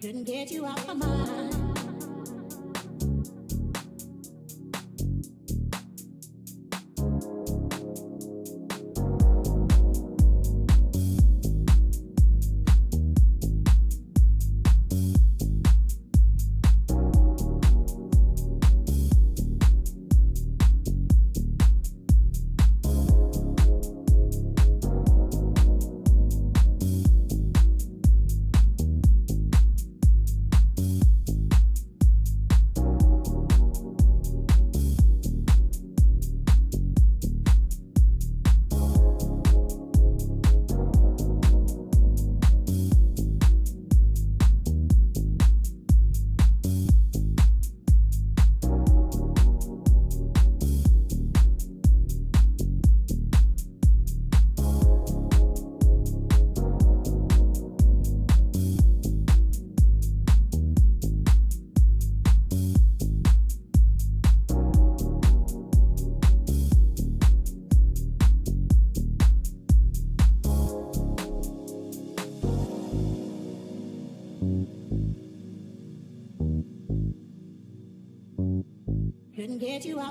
Couldn't get you off my mind. Get you off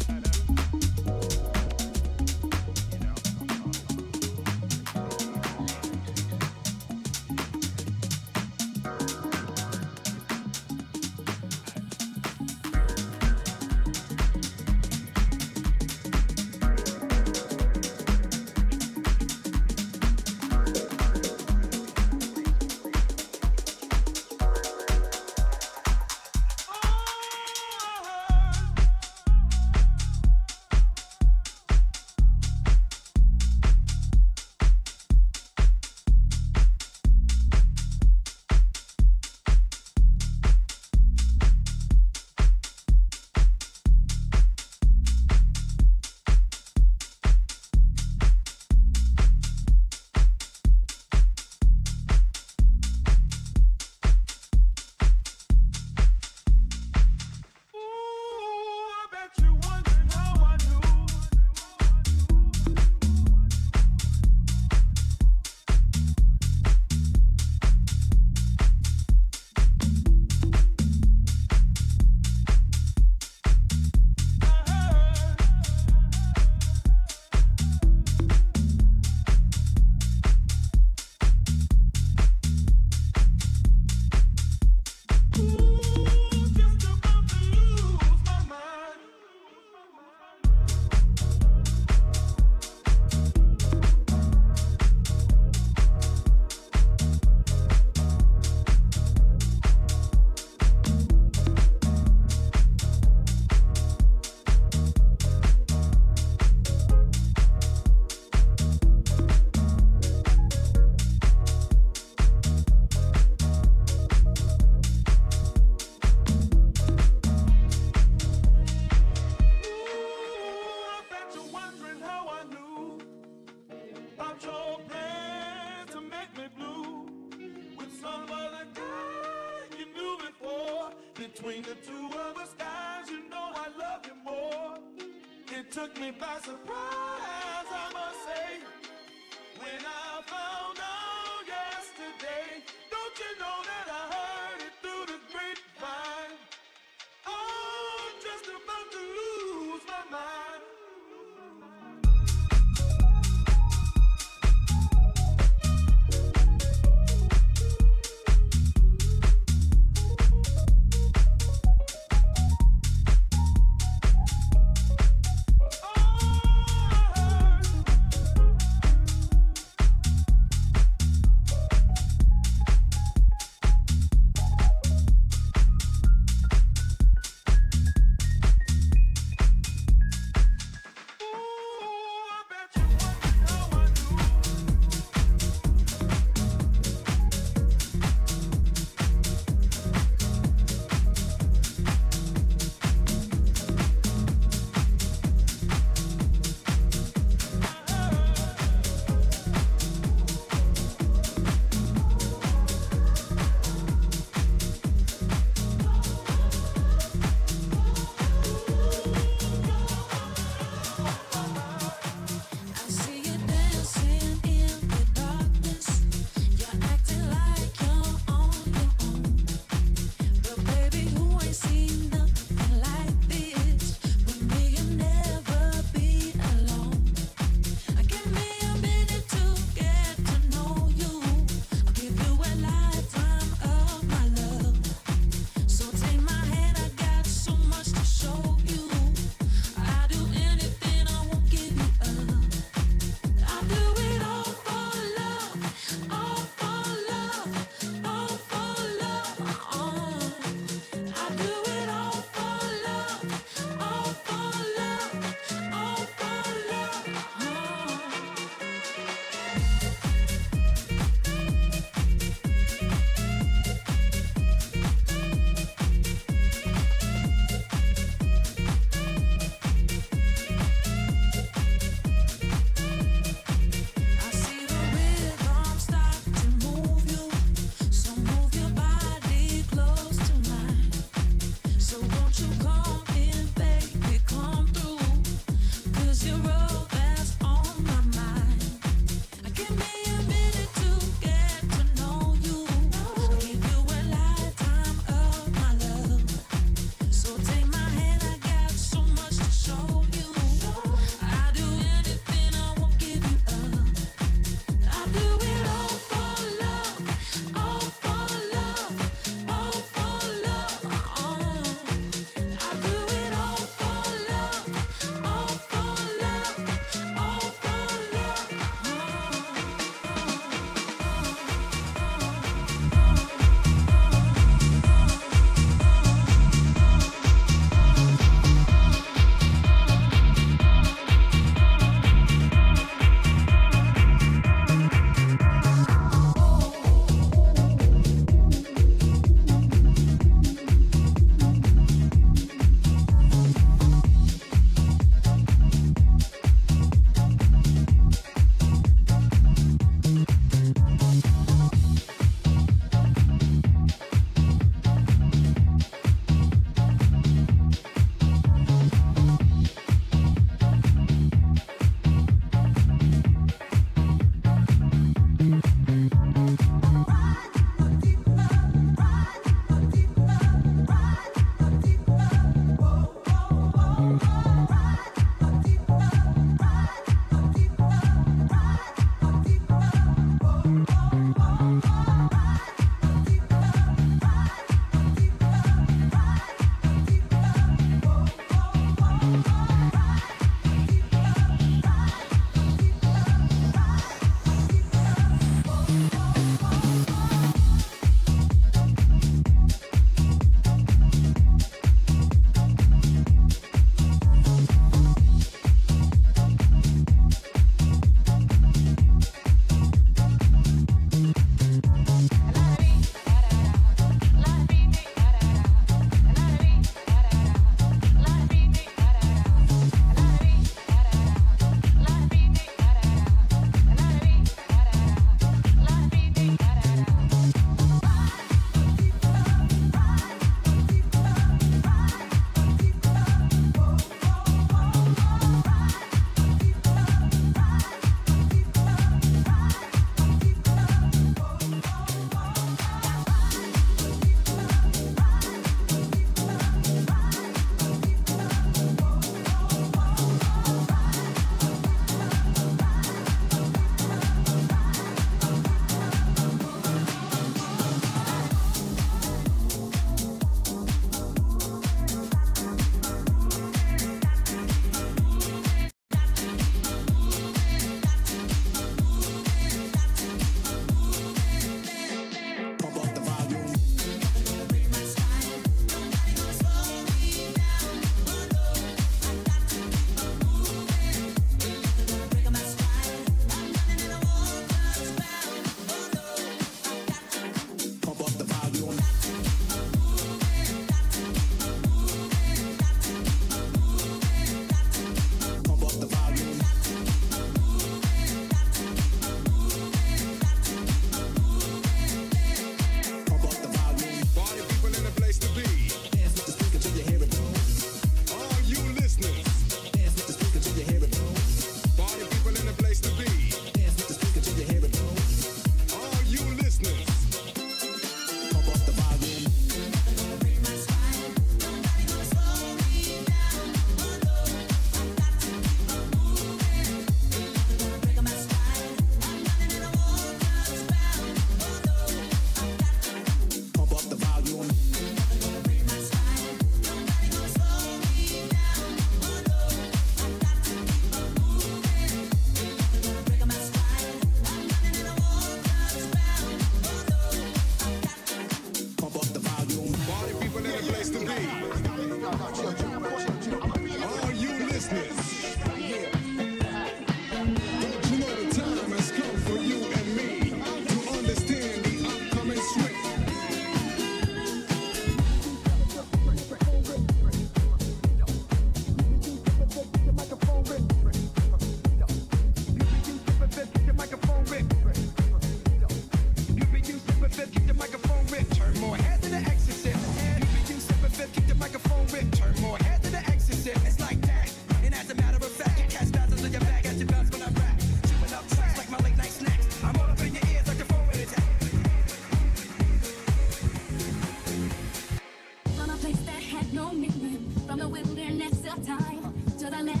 Once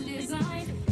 again.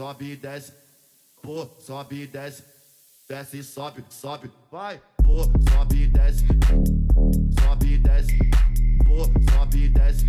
sobe e desce, pô, sobe e desce, desce e sobe, sobe, vai, pô, sobe e desce, sobe e desce, pô, sobe e desce.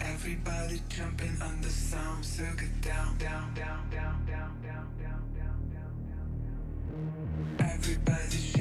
Everybody jumping on the sound, suck down, down, down, down, down, down, down, down, down, down. Everybody.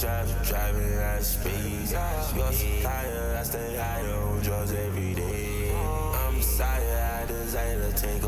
drive, driving at speeds. Your tired. I stay high on drugs every day. I'm tired. I desire to take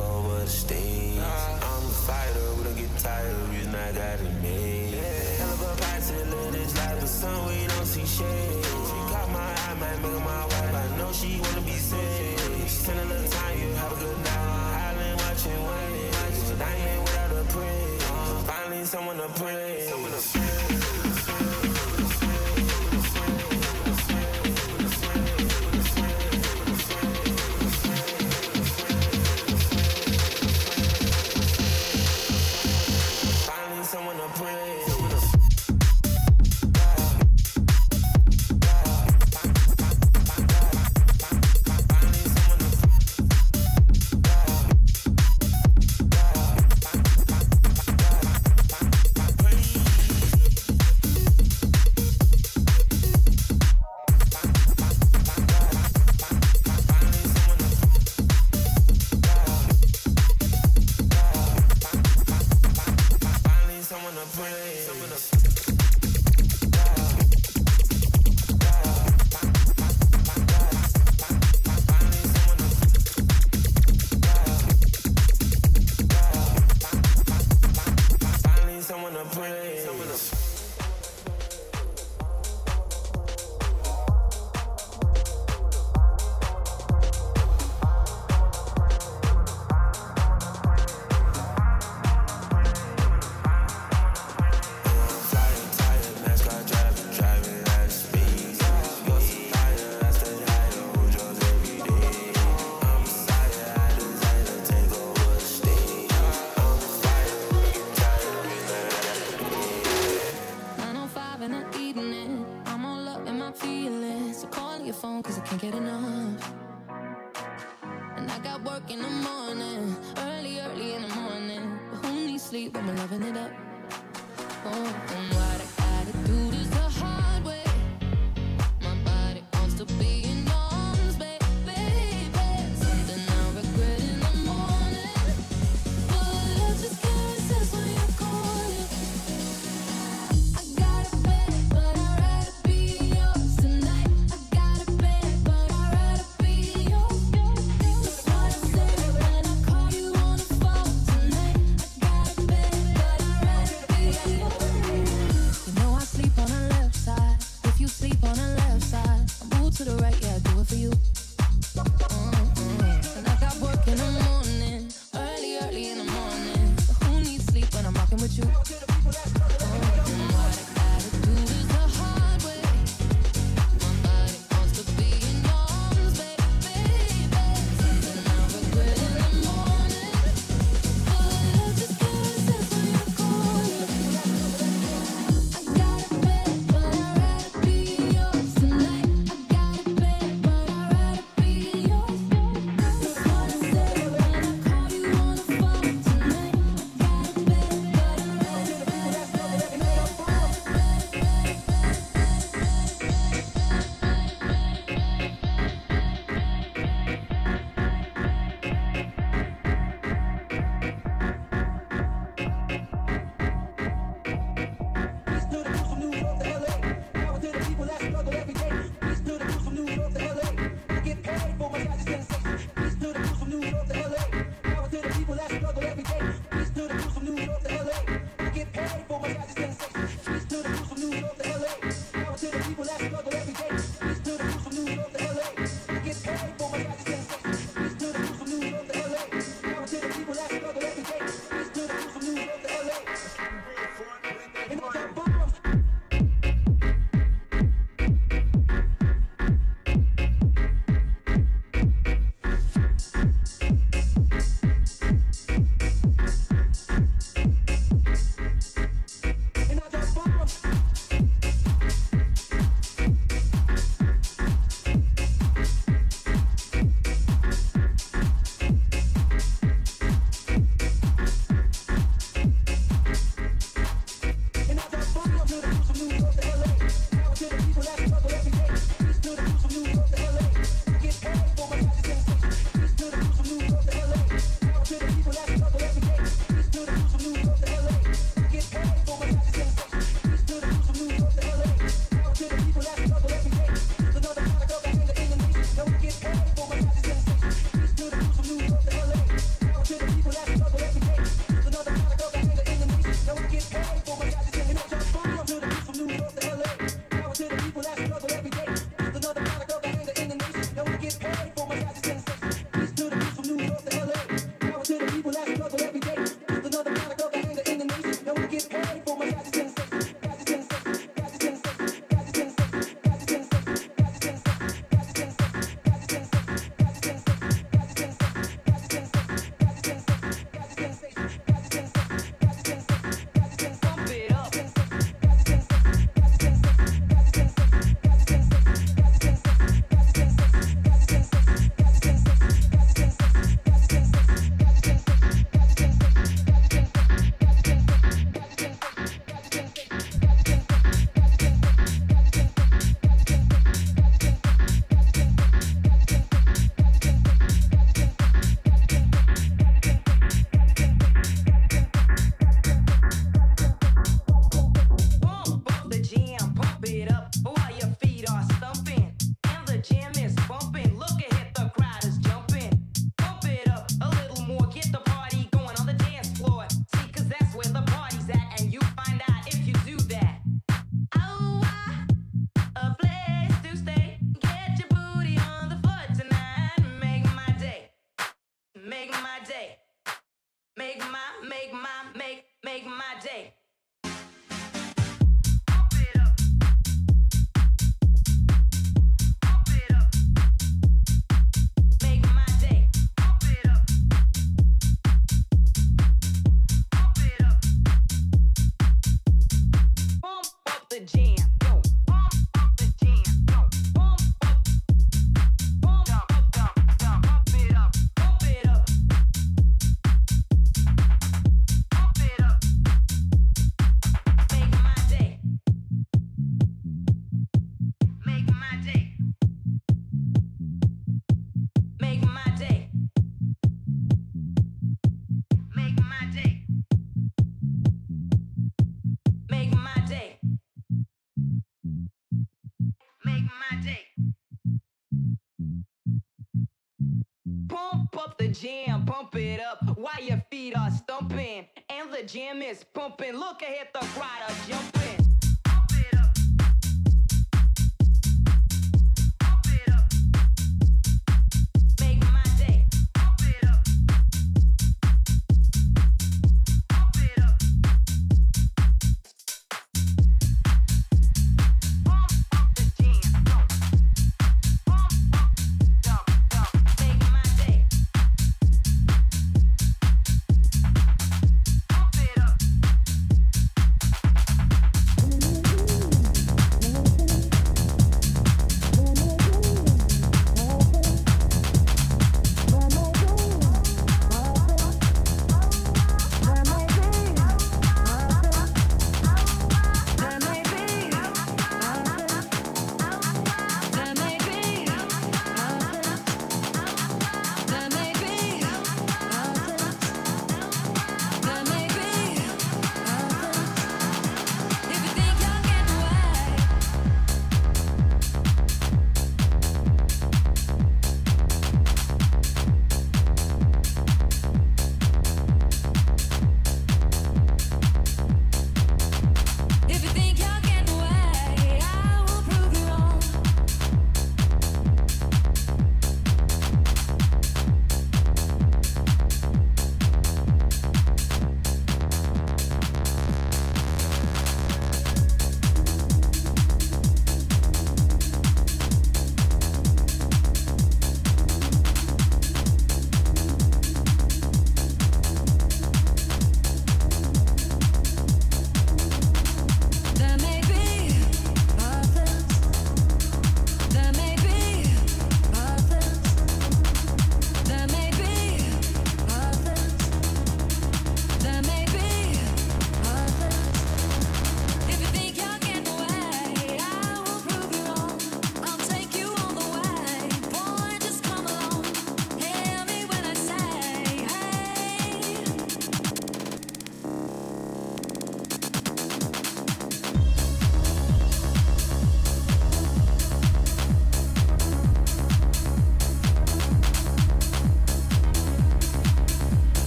make my day. Pump up the jam, pump it up while your feet are stumping. And the jam is pumping. Look ahead, the crowd jumping.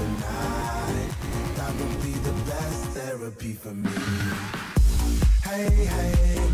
the. That would be the best therapy for me. Hey, hey.